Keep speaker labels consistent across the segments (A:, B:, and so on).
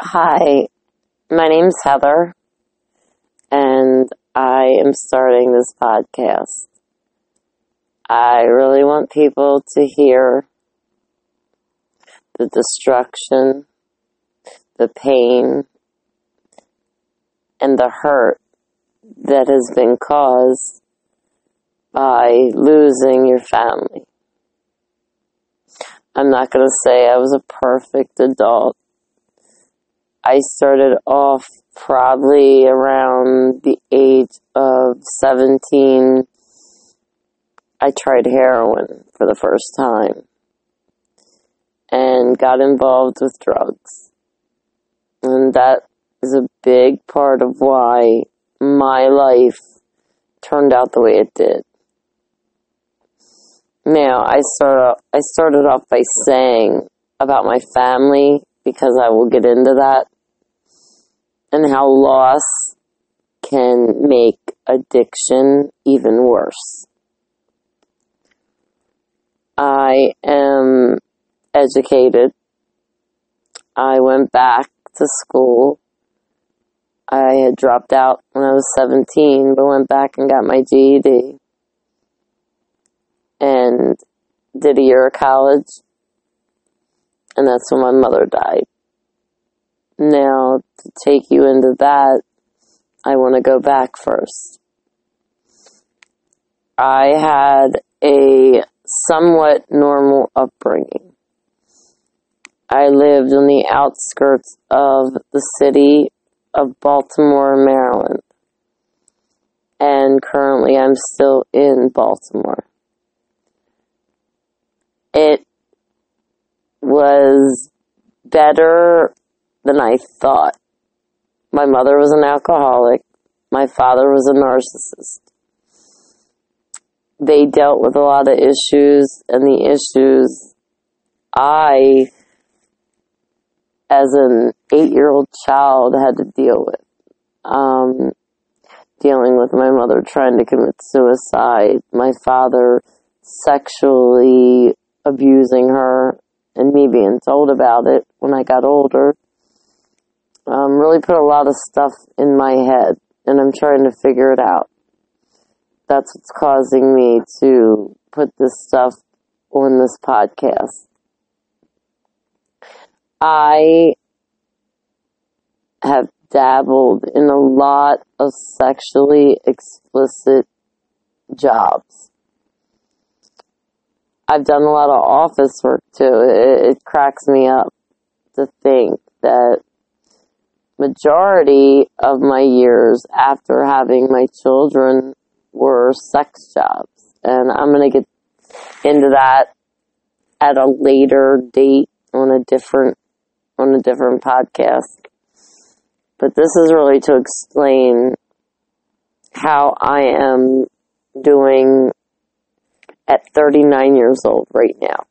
A: Hi, my name's Heather, and I am starting this podcast. I really want people to hear the destruction, the pain, and the hurt that has been caused by losing your family. I'm not going to say I was a perfect adult. I started off probably around the age of 17. I tried heroin for the first time and got involved with drugs. And that is a big part of why my life turned out the way it did. Now, I start off, I started off by saying about my family because I will get into that and how loss can make addiction even worse. I am educated. I went back to school. I had dropped out when I was 17, but went back and got my GED and did a year of college. And that's when my mother died. Now, to take you into that, I want to go back first. I had a somewhat normal upbringing. I lived on the outskirts of the city of Baltimore, Maryland. And currently I'm still in Baltimore. It was better than I thought. My mother was an alcoholic. My father was a narcissist. They dealt with a lot of issues, and the issues I, as an eight year old child, had to deal with. Um, dealing with my mother trying to commit suicide, my father sexually abusing her, and me being told about it when I got older um, really put a lot of stuff in my head, and I'm trying to figure it out. That's what's causing me to put this stuff on this podcast. I have dabbled in a lot of sexually explicit jobs. I've done a lot of office work too. It, it cracks me up to think that majority of my years after having my children were sex jobs. And I'm going to get into that at a later date on a different, on a different podcast. But this is really to explain how I am doing at 39 years old right now.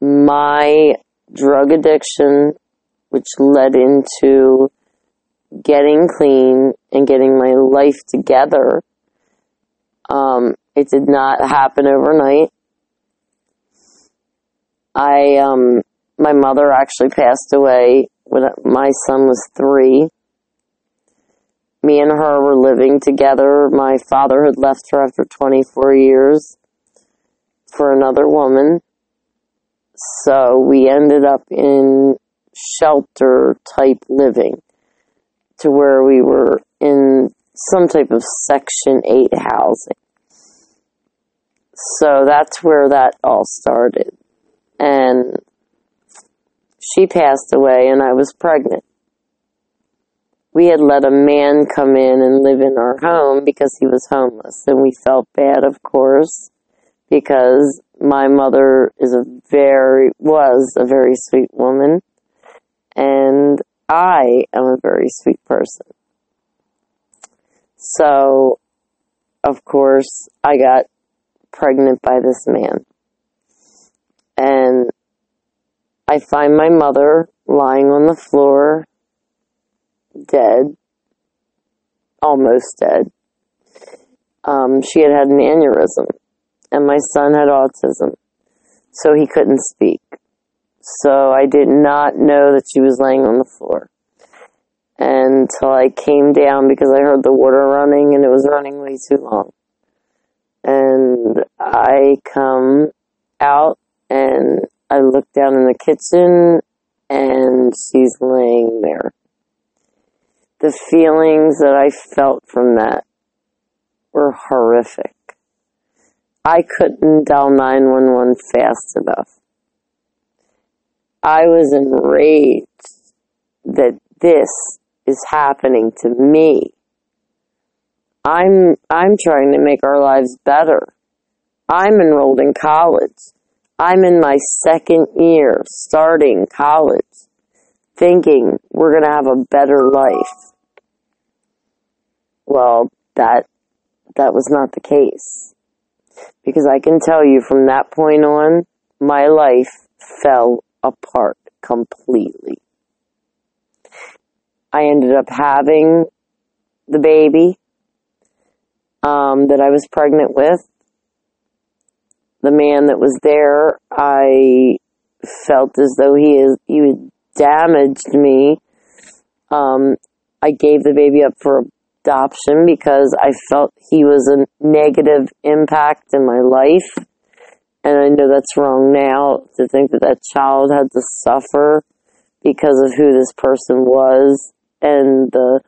A: My drug addiction which led into getting clean and getting my life together. Um, it did not happen overnight. I, um, my mother actually passed away when my son was three. Me and her were living together. My father had left her after 24 years for another woman. So we ended up in shelter type living to where we were in some type of Section 8 housing. So that's where that all started. And she passed away and I was pregnant. We had let a man come in and live in our home because he was homeless and we felt bad, of course, because my mother is a very, was a very sweet woman and I am a very sweet person. So, of course, I got pregnant by this man. And I find my mother lying on the floor, dead, almost dead. Um, she had had an aneurysm, and my son had autism, so he couldn't speak. So I did not know that she was laying on the floor until I came down because I heard the water running and it was running way too long. And I come out and I look down in the kitchen and she's laying there. The feelings that I felt from that were horrific. I couldn't dial 911 fast enough. I was enraged that this is happening to me. I'm, I'm trying to make our lives better. I'm enrolled in college. I'm in my second year starting college thinking we're going to have a better life. Well, that, that was not the case. Because I can tell you from that point on, my life fell apart completely. I ended up having the baby um, that I was pregnant with. The man that was there, I felt as though he is he had damaged me. Um, I gave the baby up for adoption because I felt he was a negative impact in my life. And I know that's wrong now to think that that child had to suffer because of who this person was and the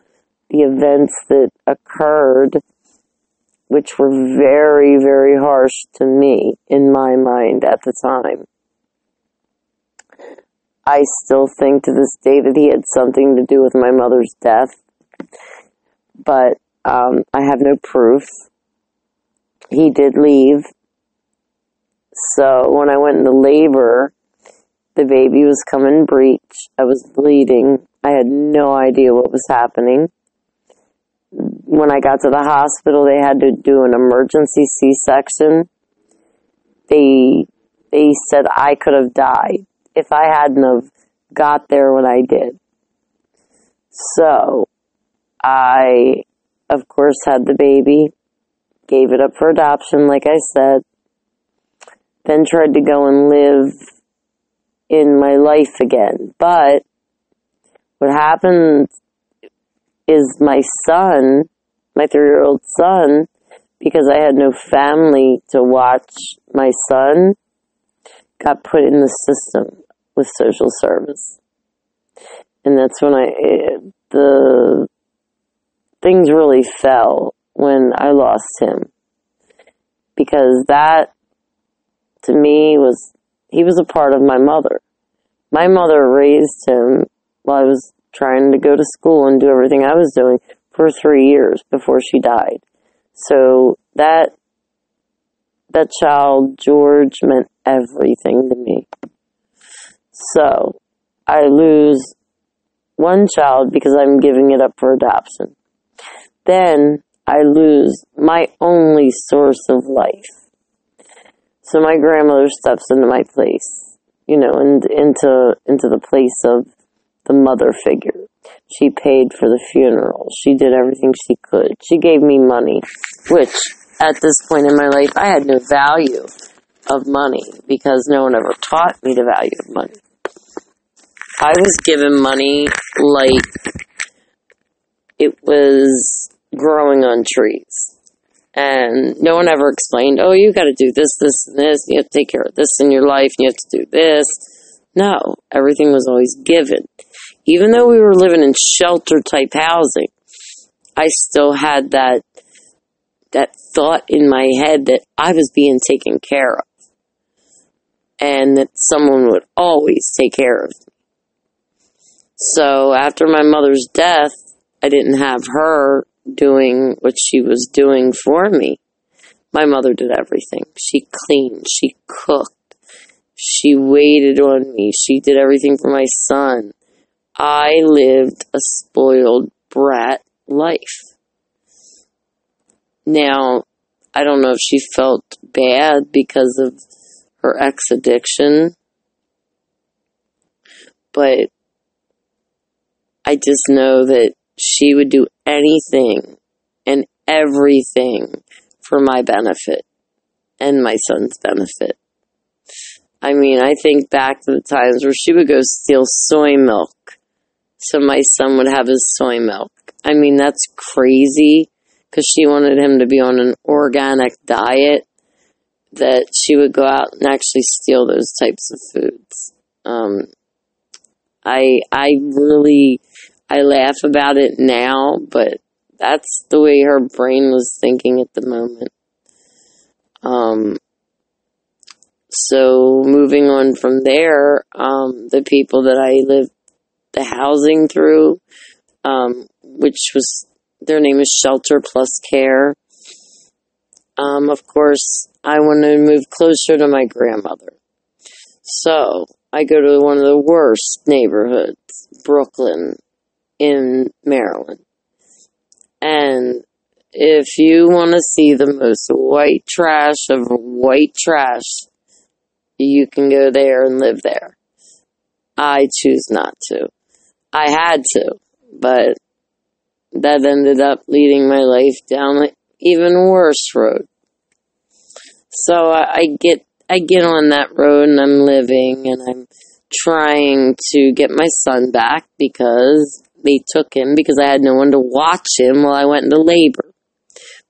A: the events that occurred, which were very, very harsh to me in my mind at the time. I still think to this day that he had something to do with my mother's death, but um, I have no proof. He did leave. So when I went into labor, the baby was coming breech. I was bleeding. I had no idea what was happening. When I got to the hospital, they had to do an emergency C-section. They, they said I could have died if I hadn't have got there when I did. So, I, of course, had the baby, gave it up for adoption, like I said, then tried to go and live in my life again. But what happened is my son, my three year old son, because I had no family to watch my son, got put in the system with social service. And that's when I, the things really fell when I lost him. Because that, to me, was, he was a part of my mother. My mother raised him while I was trying to go to school and do everything I was doing for three years before she died. So that, that child, George, meant everything to me. So I lose one child because I'm giving it up for adoption. Then I lose my only source of life. So my grandmother steps into my place, you know, and into into the place of the mother figure. She paid for the funeral. She did everything she could. She gave me money, which at this point in my life, I had no value of money because no one ever taught me the value of money. I was given money like it was growing on trees. And no one ever explained, oh, you gotta do this, this, and this, you have to take care of this in your life, and you have to do this. No, everything was always given even though we were living in shelter type housing, I still had that that thought in my head that I was being taken care of and that someone would always take care of me. So after my mother's death, I didn't have her doing what she was doing for me. My mother did everything. She cleaned, she cooked, she waited on me, she did everything for my son. I lived a spoiled brat life. Now, I don't know if she felt bad because of her ex addiction, but I just know that she would do anything and everything for my benefit and my son's benefit. I mean, I think back to the times where she would go steal soy milk so my son would have his soy milk. I mean, that's crazy because she wanted him to be on an organic diet that she would go out and actually steal those types of foods. Um, I I really I laugh about it now, but that's the way her brain was thinking at the moment. Um, so moving on from there, um, the people that I lived the housing through, um, which was their name is Shelter Plus Care. Um, of course, I want to move closer to my grandmother. So I go to one of the worst neighborhoods, Brooklyn, in Maryland. And if you want to see the most white trash of white trash, you can go there and live there. I choose not to. I had to, but that ended up leading my life down an even worse road. So I, get I get on that road and I'm living and I'm trying to get my son back because they took him because I had no one to watch him while I went into labor,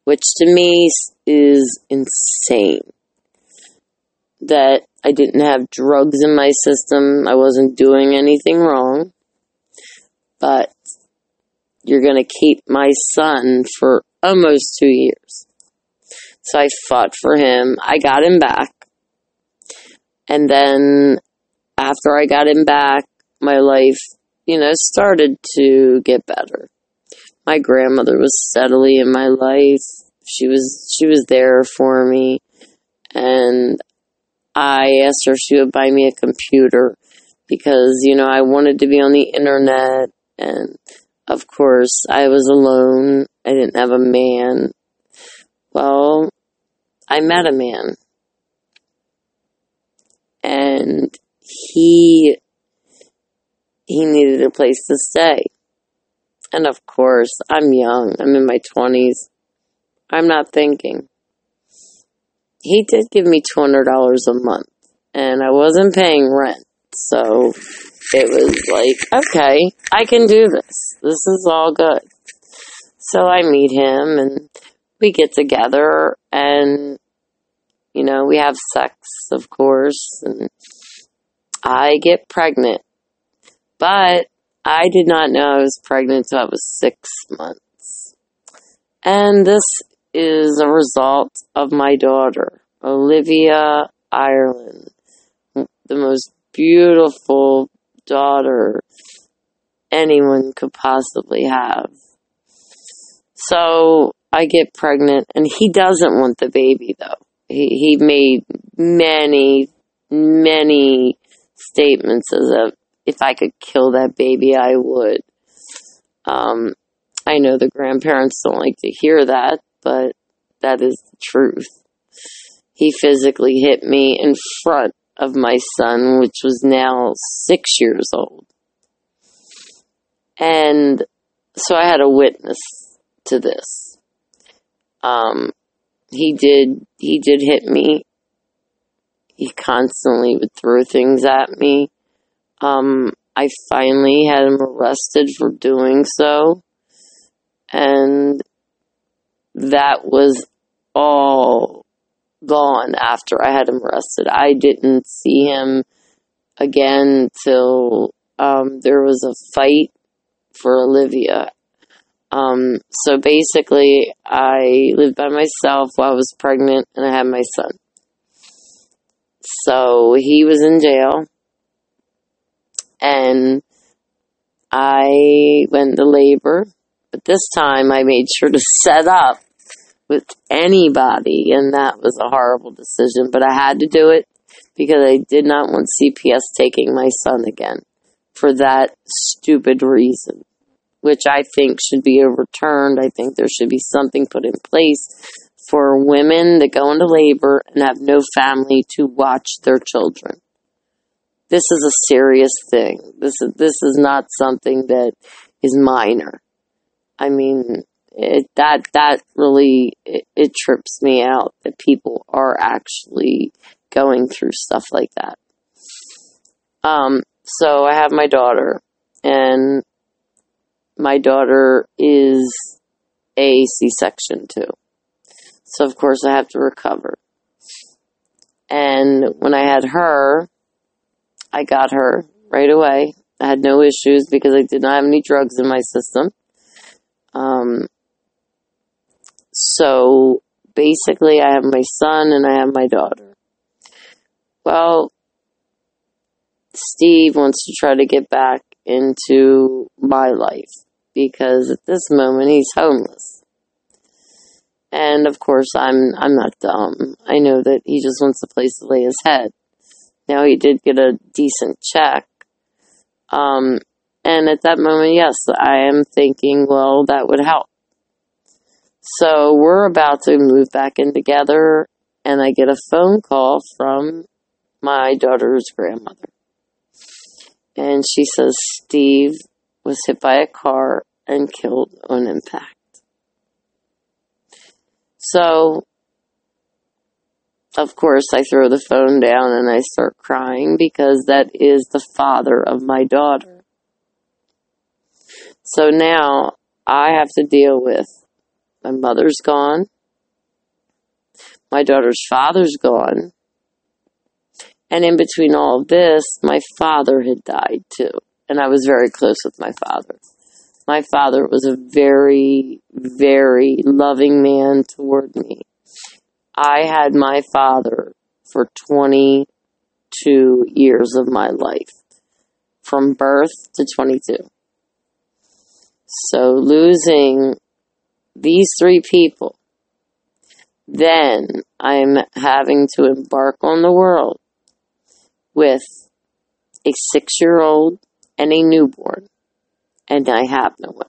A: which to me is insane. That I didn't have drugs in my system, I wasn't doing anything wrong, but you're going to keep my son for almost two years. So I fought for him. I got him back. And then after I got him back, my life, you know, started to get better. My grandmother was steadily in my life. She was she was there for me and I asked her if she would buy me a computer because, you know, I wanted to be on the internet and of course I was alone. I didn't have a man. Well, I met a man and he he needed a place to stay. And of course, I'm young. I'm in my 20s. I'm not thinking. He did give me $200 a month, and I wasn't paying rent. So it was like, okay, I can do this. This is all good. So I meet him, and we get together, and you know, we have sex, of course, and I get pregnant. But I did not know I was pregnant until I was six months. And this is a result of my daughter, Olivia Ireland, the most beautiful daughter anyone could possibly have. So I get pregnant, and he doesn't want the baby though. He, he made many, many statements as if I could kill that baby, I would. Um, I know the grandparents don't like to hear that, but that is the truth. He physically hit me in front of my son, which was now six years old. And so I had a witness to this. Um, he did he did hit me. He constantly would throw things at me. Um, I finally had him arrested for doing so, and that was all gone after I had him arrested. I didn't see him again till um, there was a fight for Olivia um, so basically, I lived by myself while I was pregnant and I had my son. So he was in jail and I went to labor, but this time I made sure to set up with anybody and that was a horrible decision, but I had to do it because I did not want CPS taking my son again for that stupid reason which I think should be overturned. I think there should be something put in place for women that go into labor and have no family to watch their children. This is a serious thing. This is, this is not something that is minor. I mean, it, that that really it, it trips me out that people are actually going through stuff like that. Um, so I have my daughter, and my daughter is a C section too. So, of course, I have to recover. And when I had her, I got her right away. I had no issues because I did not have any drugs in my system. Um, so basically, I have my son and I have my daughter. Well, Steve wants to try to get back into my life because at this moment he's homeless. And of course, I'm I'm not dumb. I know that he just wants a place to lay his head. Now he did get a decent check, um, and at that moment, yes, I am thinking, well, that would help. So we're about to move back in together, and I get a phone call from my daughter's grandmother. And she says Steve was hit by a car and killed on impact. So, of course, I throw the phone down and I start crying because that is the father of my daughter. So now I have to deal with my mother's gone, my daughter's father's gone, and in between all of this, my father had died too. And I was very close with my father. My father was a very, very loving man toward me. I had my father for 22 years of my life, from birth to 22. So losing these three people, then I'm having to embark on the world with a six year old and a newborn, and I have no one.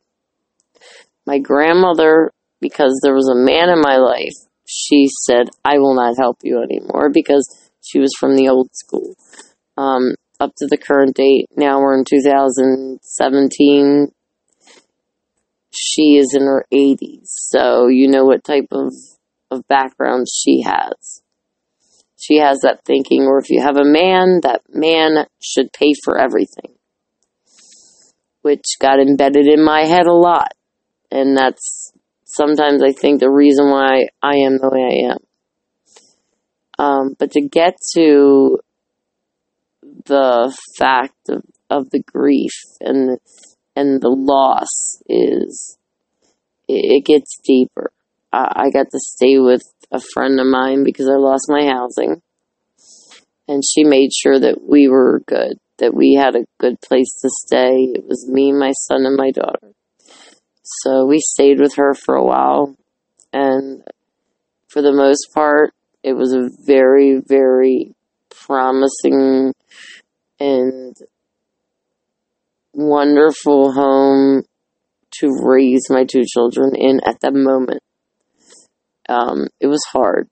A: My grandmother, because there was a man in my life, she said, I will not help you anymore because she was from the old school. Um, up to the current date, now we're in 2017. She is in her 80s, so you know what type of, of background she has she has that thinking, or if you have a man, that man should pay for everything, which got embedded in my head a lot. And that's sometimes I think the reason why I am the way I am. Um, but to get to the fact of, of the grief and and the loss is it, it gets deeper. I got to stay with a friend of mine because I lost my housing. And she made sure that we were good, that we had a good place to stay. It was me, my son, and my daughter. So we stayed with her for a while. And for the most part, it was a very, very promising and wonderful home to raise my two children in at that moment. Um, it was hard.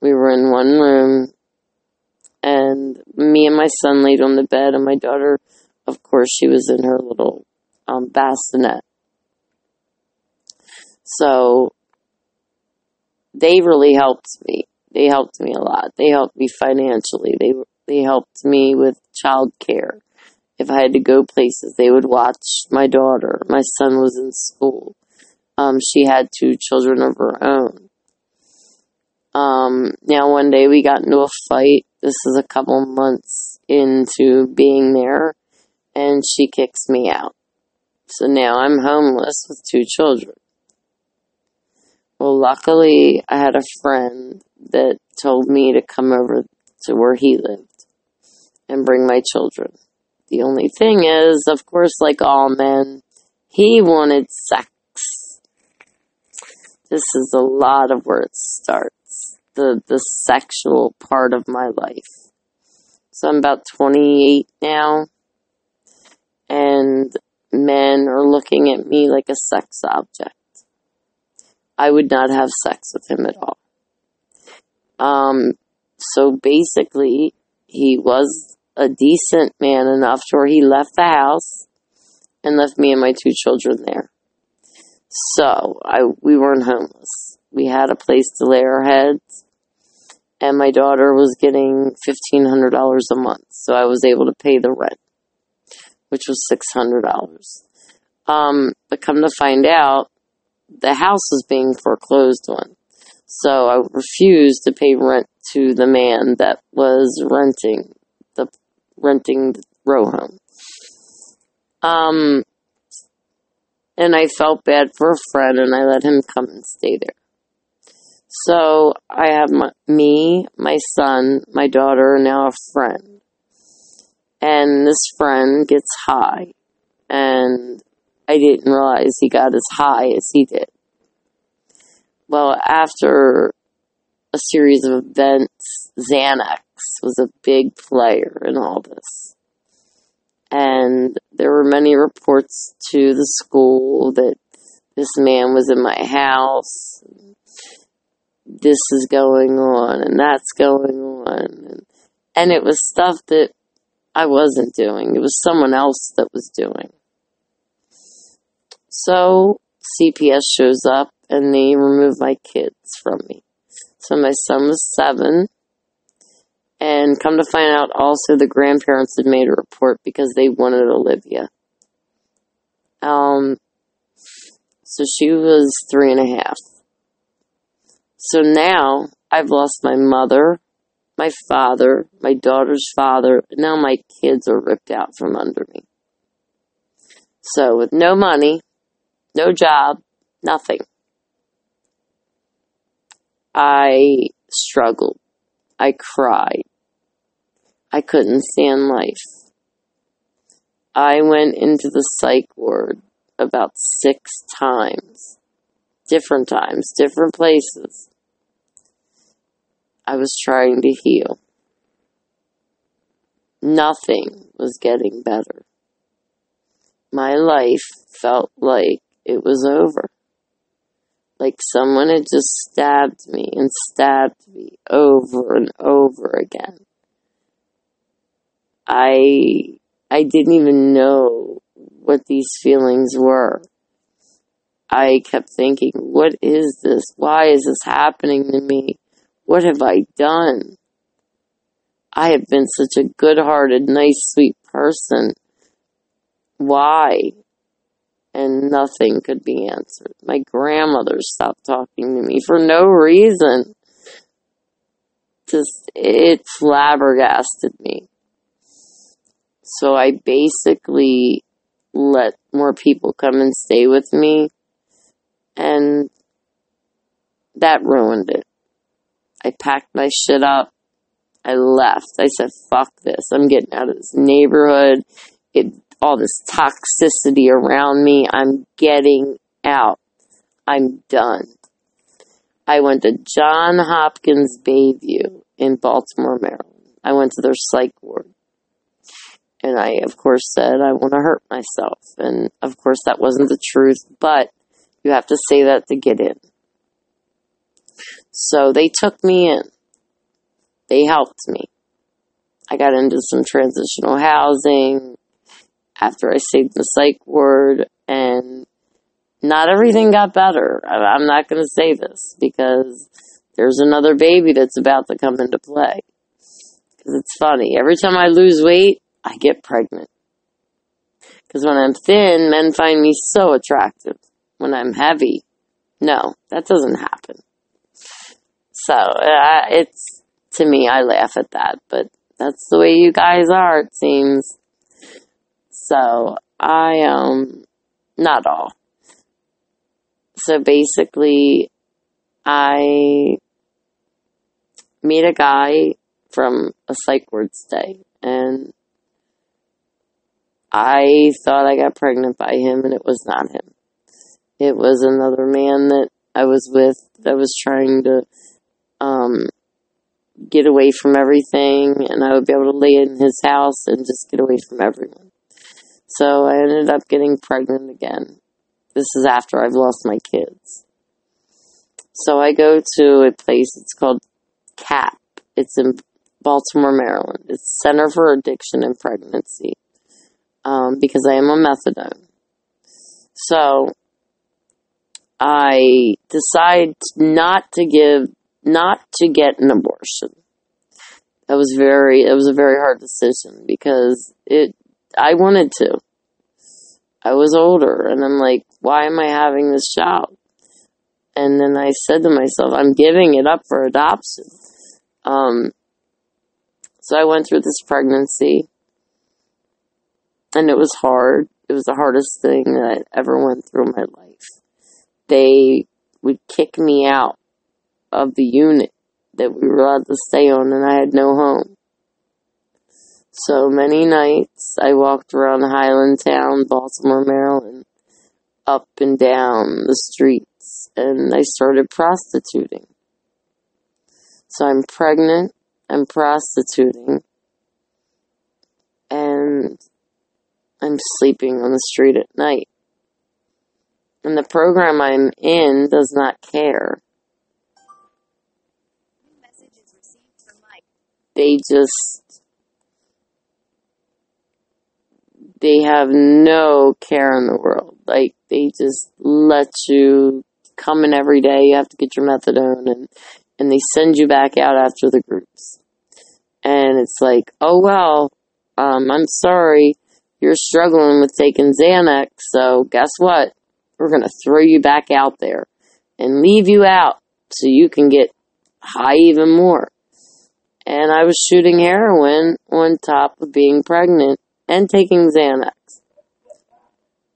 A: We were in one room, and me and my son laid on the bed, and my daughter, of course, she was in her little um, bassinet. So they really helped me. They helped me a lot. They helped me financially. They they helped me with child care. If I had to go places, they would watch my daughter. My son was in school. Um, she had two children of her own. Um, now, one day we got into a fight. This is a couple months into being there, and she kicks me out. So now I'm homeless with two children. Well, luckily, I had a friend that told me to come over to where he lived and bring my children. The only thing is, of course, like all men, he wanted sex. This is a lot of where it starts the, the sexual part of my life. So I'm about 28 now, and men are looking at me like a sex object. I would not have sex with him at all. Um, so basically, he was a decent man enough to where he left the house and left me and my two children there. So I we weren't homeless. We had a place to lay our heads and my daughter was getting $1,500 a month. So I was able to pay the rent, which was $600. Um, but come to find out, the house was being foreclosed on. So I refused to pay rent to the man that was renting the renting the row home. Um, and I felt bad for a friend, and I let him come and stay there. So I have my, me, my son, my daughter, now a friend. And this friend gets high, and I didn't realize he got as high as he did. Well, after a series of events, Xanax was a big player in all this. And there were many reports to the school that this man was in my house. This is going on and that's going on. And, and it was stuff that I wasn't doing. It was someone else that was doing. So CPS shows up and they remove my kids from me. So my son was seven. And come to find out, also the grandparents had made a report because they wanted Olivia. Um, so she was three and a half. So now I've lost my mother, my father, my daughter's father, now my kids are ripped out from under me. So with no money, no job, nothing. I struggled. I cried. I couldn't stand life. I went into the psych ward about six times. Different times, different places. I was trying to heal. Nothing was getting better. My life felt like it was over. Like someone had just stabbed me and stabbed me over and over again. I I didn't even know what these feelings were. I kept thinking, what is this? Why is this happening to me? What have I done? I have been such a good hearted, nice, sweet person. Why? And nothing could be answered. My grandmother stopped talking to me for no reason. Just, it flabbergasted me. So I basically let more people come and stay with me, and that ruined it. I packed my shit up. I left. I said, fuck this. I'm getting out of this neighborhood. It all this toxicity around me. I'm getting out. I'm done. I went to John Hopkins Bayview in Baltimore, Maryland. I went to their psych ward. And I, of course, said, I want to hurt myself. And of course, that wasn't the truth, but you have to say that to get in. So they took me in. They helped me. I got into some transitional housing after I stayed in the psych ward, and not everything got better. I'm not going to say this because there's another baby that's about to come into play. Because it's funny. Every time I lose weight, I get pregnant. Because when I'm thin, men find me so attractive. When I'm heavy, no, that doesn't happen. So, uh, it's, to me, I laugh at that, but that's the way you guys are, it seems. So I um not all. So basically I meet a guy from a psych ward stay and I thought I got pregnant by him and it was not him. It was another man that I was with that was trying to um get away from everything and I would be able to lay in his house and just get away from everyone. So I ended up getting pregnant again. This is after I've lost my kids. So I go to a place, it's called CAP. It's in Baltimore, Maryland. It's Center for Addiction and Pregnancy. Um, because I am a methadone. So I decide not to give not to get an abortion. That was very, it was a very hard decision because it, I wanted to. I was older and I'm like, why am I having this child? And then I said to myself, I'm giving it up for adoption. Um, so I went through this pregnancy and it was hard. It was the hardest thing that I ever went through in my life. They would kick me out of the unit that we were allowed to stay on and I had no home. So many nights I walked around Highlandtown, Baltimore, Maryland, up and down the streets, and I started prostituting. So I'm pregnant, I'm prostituting, and I'm sleeping on the street at night. And the program I'm in does not care. They just, they have no care in the world. Like, they just let you come in every day. You have to get your methadone and, and they send you back out after the groups. And it's like, oh well, um, I'm sorry, you're struggling with taking Xanax, so guess what? We're gonna throw you back out there and leave you out so you can get high even more. And I was shooting heroin on top of being pregnant and taking Xanax.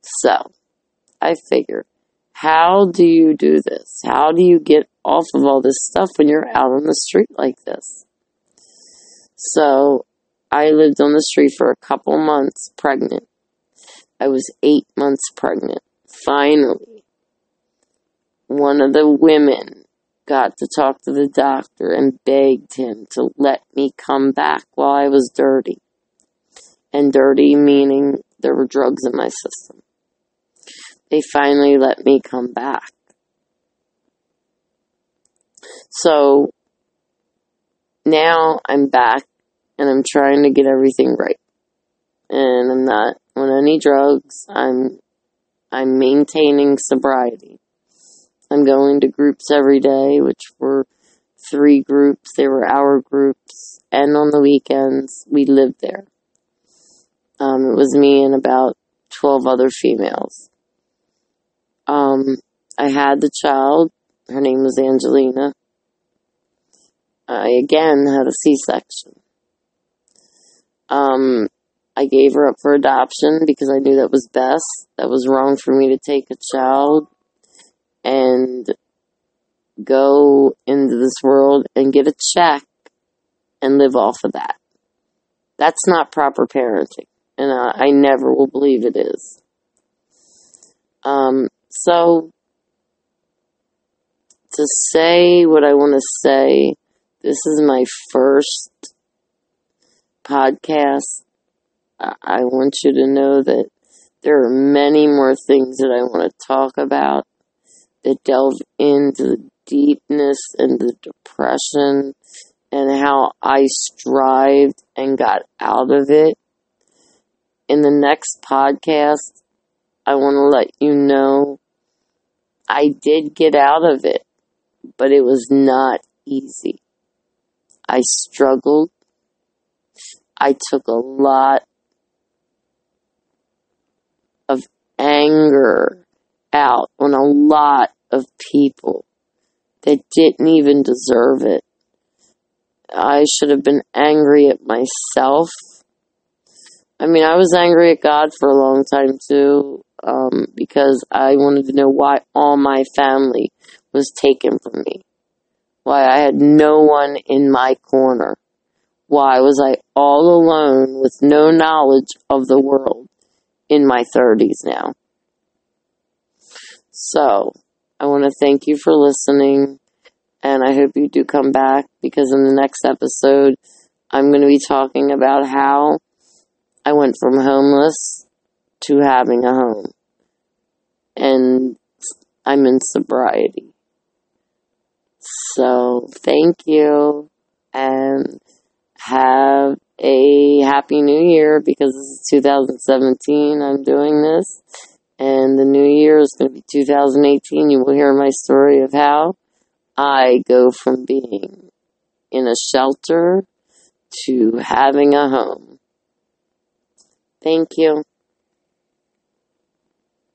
A: So, I figured, how do you do this? How do you get off of all this stuff when you're out on the street like this? So, I lived on the street for a couple months pregnant. I was eight months pregnant. Finally, one of the women got to talk to the doctor and begged him to let me come back while I was dirty. And dirty meaning there were drugs in my system. They finally let me come back. So now I'm back and I'm trying to get everything right. And I'm not on any drugs. I'm I'm maintaining sobriety. I'm going to groups every day, which were three groups. They were our groups, and on the weekends we lived there. Um, it was me and about twelve other females. Um, I had the child. Her name was Angelina. I again had a C-section. Um, I gave her up for adoption because I knew that was best. That was wrong for me to take a child and go into this world and get a check and live off of that. That's not proper parenting, and I, I never will believe it is. Um, so, to say what I want to say, this is my first podcast, I want you to know that there are many more things that I want to talk about that delve into the deepness and the depression and how I strived and got out of it. In the next podcast, I want to let you know I did get out of it, but it was not easy. I struggled. I took a lot of anger out on a lot of people that didn't even deserve it. I should have been angry at myself. I mean, I was angry at God for a long time too, um, because I wanted to know why all my family was taken from me. Why I had no one in my corner. Why was I all alone with no knowledge of the world in my 30s now? So, I want to thank you for listening, and I hope you do come back because in the next episode, I'm going to be talking about how I went from homeless to having a home. And I'm in sobriety. So, thank you, and have a happy new year because this is 2017. I'm doing this, and the new year is going to be 2018. You will hear my story of how I go from being in a shelter to having a home. Thank you.